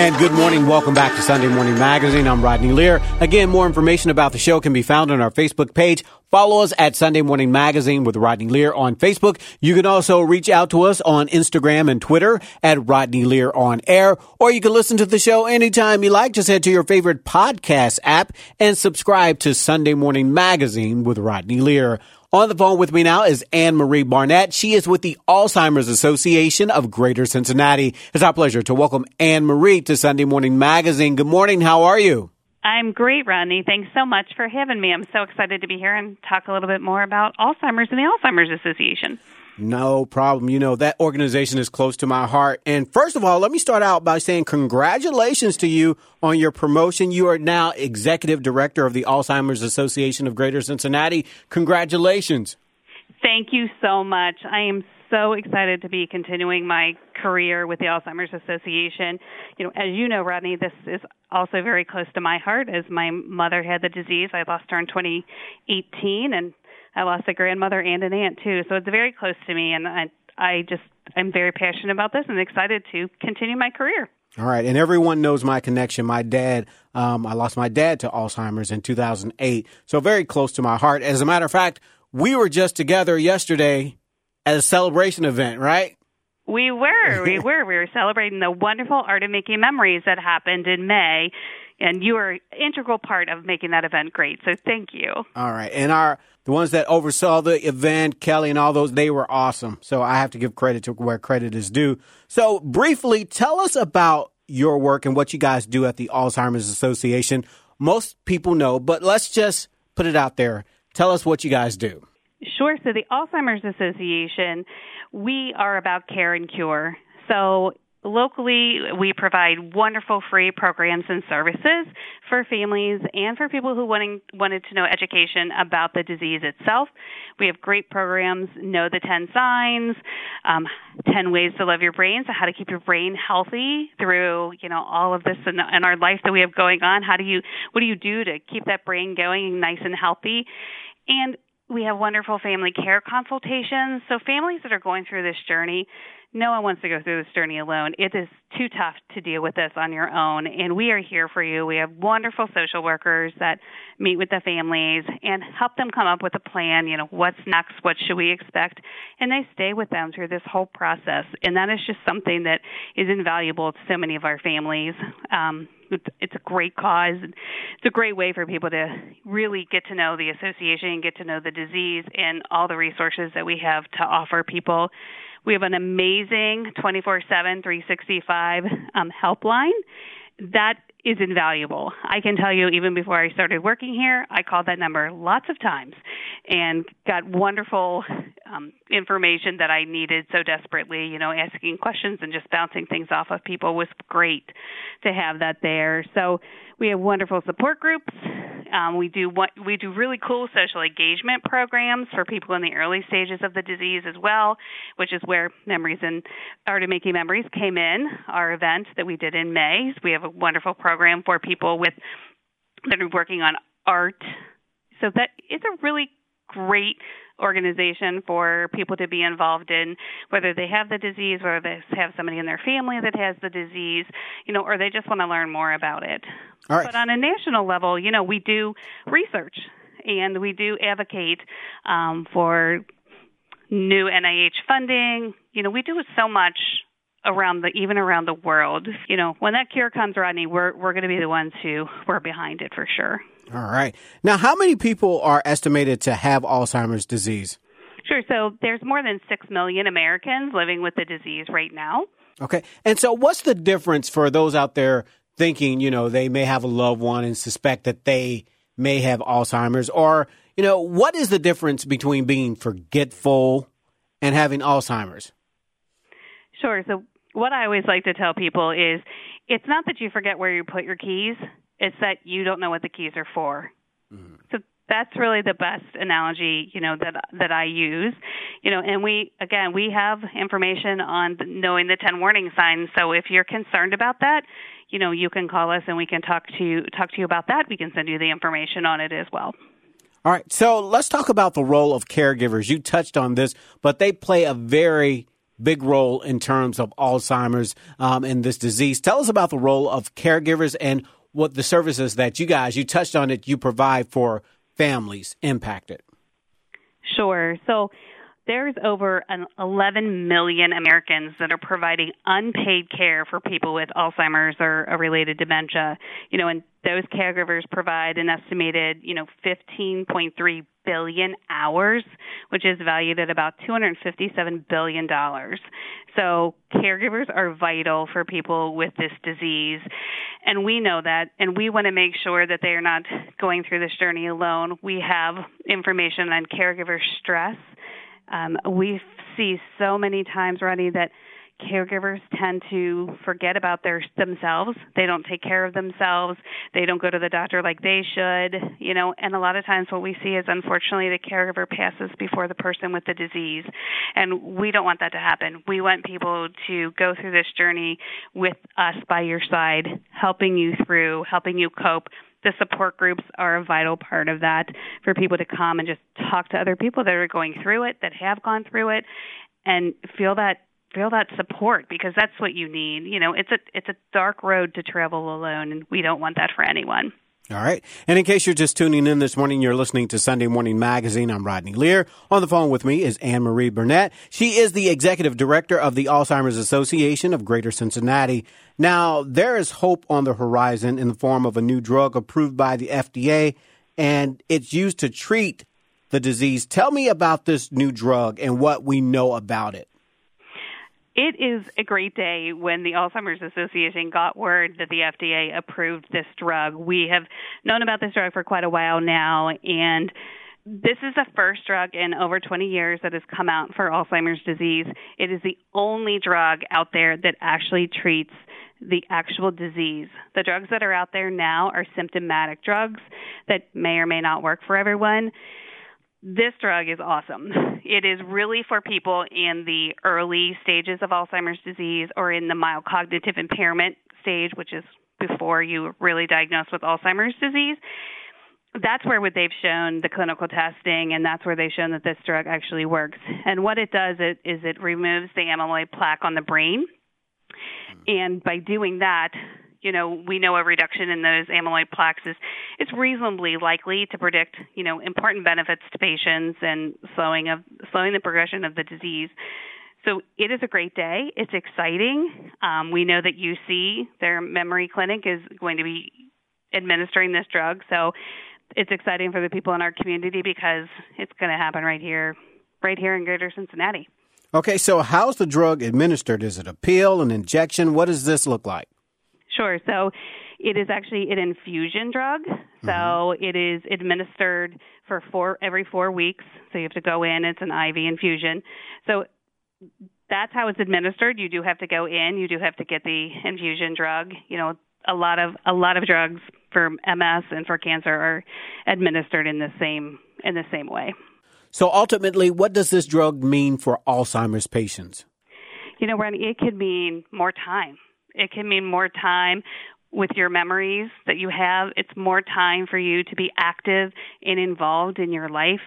And good morning. Welcome back to Sunday Morning Magazine. I'm Rodney Lear. Again, more information about the show can be found on our Facebook page. Follow us at Sunday Morning Magazine with Rodney Lear on Facebook. You can also reach out to us on Instagram and Twitter at Rodney Lear on air, or you can listen to the show anytime you like. Just head to your favorite podcast app and subscribe to Sunday Morning Magazine with Rodney Lear. On the phone with me now is Annemarie Barnett. She is with the Alzheimer's Association of Greater Cincinnati. It's our pleasure to welcome Annemarie to Sunday Morning Magazine. Good morning. How are you? I'm great, Rodney. Thanks so much for having me. I'm so excited to be here and talk a little bit more about Alzheimer's and the Alzheimer's Association. No problem. You know, that organization is close to my heart. And first of all, let me start out by saying congratulations to you on your promotion. You are now executive director of the Alzheimer's Association of Greater Cincinnati. Congratulations. Thank you so much. I am so excited to be continuing my career with the Alzheimer's Association. You know, as you know, Rodney, this is also very close to my heart as my mother had the disease. I lost her in 2018 and I lost a grandmother and an aunt too. So it's very close to me and I I just I'm very passionate about this and excited to continue my career. All right, and everyone knows my connection. My dad, um, I lost my dad to Alzheimer's in 2008, so very close to my heart. As a matter of fact, we were just together yesterday at a celebration event, right? We were, we were, we were celebrating the wonderful art of making memories that happened in May, and you were integral part of making that event great. So thank you. All right, and our the ones that oversaw the event, Kelly and all those, they were awesome. So I have to give credit to where credit is due. So briefly, tell us about your work and what you guys do at the Alzheimer's Association. Most people know, but let's just put it out there. Tell us what you guys do. Sure. So the Alzheimer's Association, we are about care and cure. So locally, we provide wonderful free programs and services for families and for people who wanting, wanted to know education about the disease itself. We have great programs, Know the 10 Signs, um, 10 Ways to Love Your Brain, so how to keep your brain healthy through, you know, all of this in, in our life that we have going on. How do you, what do you do to keep that brain going nice and healthy? And we have wonderful family care consultations. So families that are going through this journey, no one wants to go through this journey alone. It is too tough to deal with this on your own, and we are here for you. We have wonderful social workers that meet with the families and help them come up with a plan. You know, what's next? What should we expect? And they stay with them through this whole process, and that is just something that is invaluable to so many of our families. Um, it's a great cause. It's a great way for people to really get to know the association, get to know the disease, and all the resources that we have to offer people. We have an amazing 24 7, 365 um, helpline that is invaluable. I can tell you, even before I started working here, I called that number lots of times and got wonderful um, information that I needed so desperately. You know, asking questions and just bouncing things off of people was great to have that there. So we have wonderful support groups. Um, we do what we do really cool social engagement programs for people in the early stages of the disease as well, which is where Memories and Art of Making Memories came in. Our event that we did in May. We have a wonderful program for people with that are working on art. So that is a really great organization for people to be involved in, whether they have the disease, whether they have somebody in their family that has the disease, you know, or they just want to learn more about it. All right. But on a national level, you know, we do research and we do advocate um, for new NIH funding. You know, we do so much around the even around the world. You know, when that cure comes, Rodney, we're we're going to be the ones who we're behind it for sure. All right. Now, how many people are estimated to have Alzheimer's disease? Sure. So there's more than 6 million Americans living with the disease right now. Okay. And so what's the difference for those out there thinking, you know, they may have a loved one and suspect that they may have Alzheimer's or, you know, what is the difference between being forgetful and having Alzheimer's? Sure. So what I always like to tell people is it's not that you forget where you put your keys, it's that you don't know what the keys are for. Mm-hmm. So that's really the best analogy, you know, that that I use. You know, and we again, we have information on knowing the 10 warning signs. So if you're concerned about that, you know, you can call us and we can talk to you talk to you about that. We can send you the information on it as well. All right. So let's talk about the role of caregivers. You touched on this, but they play a very big role in terms of Alzheimer's um, and this disease. Tell us about the role of caregivers and what the services that you guys, you touched on it, you provide for families impacted. Sure. So there's over an 11 million Americans that are providing unpaid care for people with Alzheimer's or a related dementia. You know, and those caregivers provide an estimated, you know, 15.3 billion hours, which is valued at about 257 billion dollars. So caregivers are vital for people with this disease, and we know that, and we want to make sure that they are not going through this journey alone. We have information on caregiver stress um, we see so many times, Rodney, that caregivers tend to forget about their themselves. They don't take care of themselves. They don't go to the doctor like they should, you know, and a lot of times what we see is unfortunately the caregiver passes before the person with the disease. And we don't want that to happen. We want people to go through this journey with us by your side, helping you through, helping you cope the support groups are a vital part of that for people to come and just talk to other people that are going through it, that have gone through it, and feel that feel that support because that's what you need. You know, it's a it's a dark road to travel alone, and we don't want that for anyone. All right. And in case you're just tuning in this morning, you're listening to Sunday Morning Magazine. I'm Rodney Lear. On the phone with me is Annemarie Barnett. She is the executive director of the Alzheimer's Association of Greater Cincinnati. Now, there is hope on the horizon in the form of a new drug approved by the FDA, and it's used to treat the disease. Tell me about this new drug and what we know about it. It is a great day when the Alzheimer's Association got word that the FDA approved this drug. We have known about this drug for quite a while now, and this is the first drug in over 20 years that has come out for Alzheimer's disease. It is the only drug out there that actually treats the actual disease. The drugs that are out there now are symptomatic drugs that may or may not work for everyone this drug is awesome. It is really for people in the early stages of Alzheimer's disease or in the mild cognitive impairment stage, which is before you really diagnosed with Alzheimer's disease. That's where what they've shown the clinical testing, and that's where they've shown that this drug actually works. And what it does is, is it removes the amyloid plaque on the brain. Hmm. And by doing that, you know, we know a reduction in those amyloid plaques is reasonably likely to predict, you know, important benefits to patients and slowing of slowing the progression of the disease. So it is a great day. It's exciting. Um, we know that UC, their memory clinic, is going to be administering this drug. So it's exciting for the people in our community because it's going to happen right here, right here in Greater Cincinnati. Okay, so how's the drug administered? Is it a pill, an injection? What does this look like? Sure. So it is actually an infusion drug. So mm-hmm. it is administered for four every four weeks. So you have to go in. It's an IV infusion. So that's how it's administered. You do have to go in. You do have to get the infusion drug. You know, a lot of a lot of drugs for MS and for cancer are administered in the same in the same way. So ultimately, what does this drug mean for Alzheimer's patients? You know, Ron, it could mean more time it can mean more time with your memories that you have. It's more time for you to be active and involved in your life.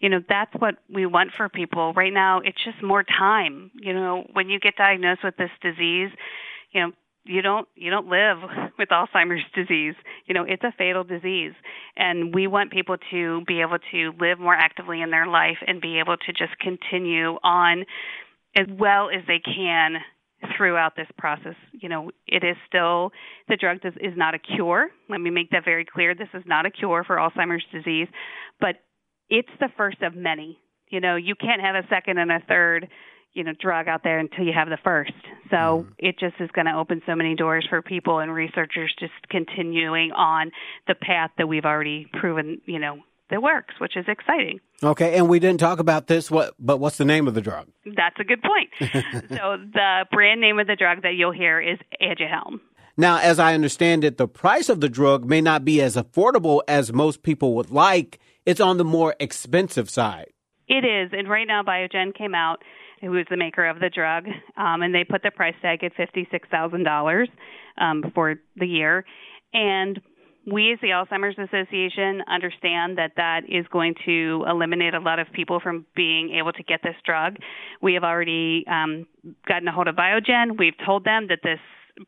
You know, that's what we want for people. Right now, it's just more time. You know, when you get diagnosed with this disease, you know, you don't you don't live with Alzheimer's disease. You know, it's a fatal disease and we want people to be able to live more actively in their life and be able to just continue on as well as they can throughout this process. You know, it is still the drug does, is not a cure. Let me make that very clear. This is not a cure for Alzheimer's disease, but it's the first of many. You know, you can't have a second and a third, you know, drug out there until you have the first. So mm-hmm. it just is going to open so many doors for people and researchers just continuing on the path that we've already proven, you know, that works, which is exciting. Okay, and we didn't talk about this. What, but what's the name of the drug? That's a good point. so the brand name of the drug that you'll hear is Aduhelm. Now, as I understand it, the price of the drug may not be as affordable as most people would like. It's on the more expensive side. It is, and right now Biogen came out, who is the maker of the drug, um, and they put the price tag at fifty-six thousand um, dollars for the year. And we as the Alzheimer's Association understand that that is going to eliminate a lot of people from being able to get this drug. We have already um, gotten a hold of Biogen. We've told them that this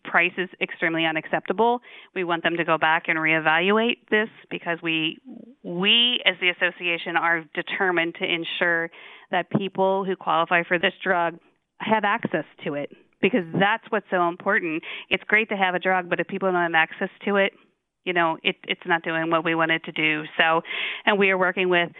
price is extremely unacceptable. We want them to go back and reevaluate this because we we as the association are determined to ensure that people who qualify for this drug have access to it because that's what's so important. It's great to have a drug, but if people don't have access to it, you know, it, it's not doing what we wanted to do. So, and we are working with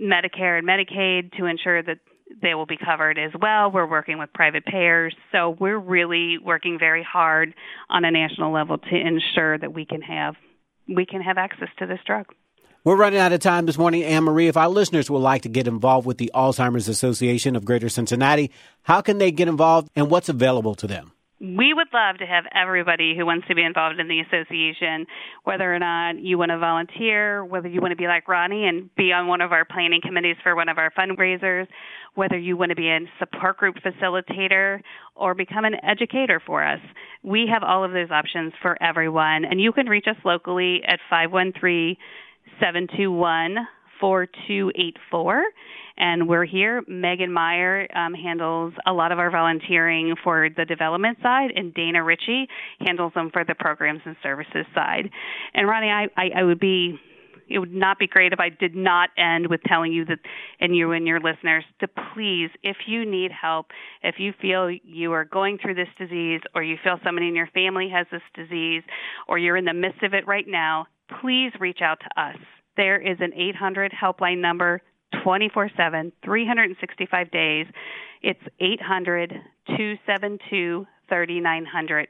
Medicare and Medicaid to ensure that they will be covered as well. We're working with private payers. So we're really working very hard on a national level to ensure that we can have we can have access to this drug. We're running out of time this morning, Annemarie. If our listeners would like to get involved with the Alzheimer's Association of Greater Cincinnati, how can they get involved and what's available to them? We would love to have everybody who wants to be involved in the association, whether or not you want to volunteer, whether you want to be like Ronnie and be on one of our planning committees for one of our fundraisers, whether you want to be a support group facilitator or become an educator for us. We have all of those options for everyone, and you can reach us locally at 513 721 4284 and we're here. Megan Meyer um, handles a lot of our volunteering for the development side, and Dana Ritchie handles them for the programs and services side. And Ronnie, I, I, I would be it would not be great if I did not end with telling you that, and you and your listeners, to please, if you need help, if you feel you are going through this disease, or you feel somebody in your family has this disease, or you're in the midst of it right now, please reach out to us. There is an 800 helpline number 24 7, 365 days. It's 800 272 3900.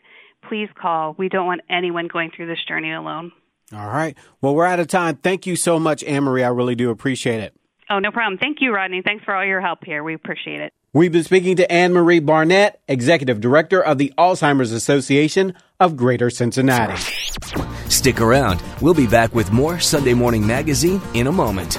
Please call. We don't want anyone going through this journey alone. All right. Well, we're out of time. Thank you so much, Annemarie. I really do appreciate it. Oh, no problem. Thank you, Rodney. Thanks for all your help here. We appreciate it. We've been speaking to Annemarie Barnett, Executive Director of the Alzheimer's Association of Greater Cincinnati. Stick around. We'll be back with more Sunday Morning Magazine in a moment.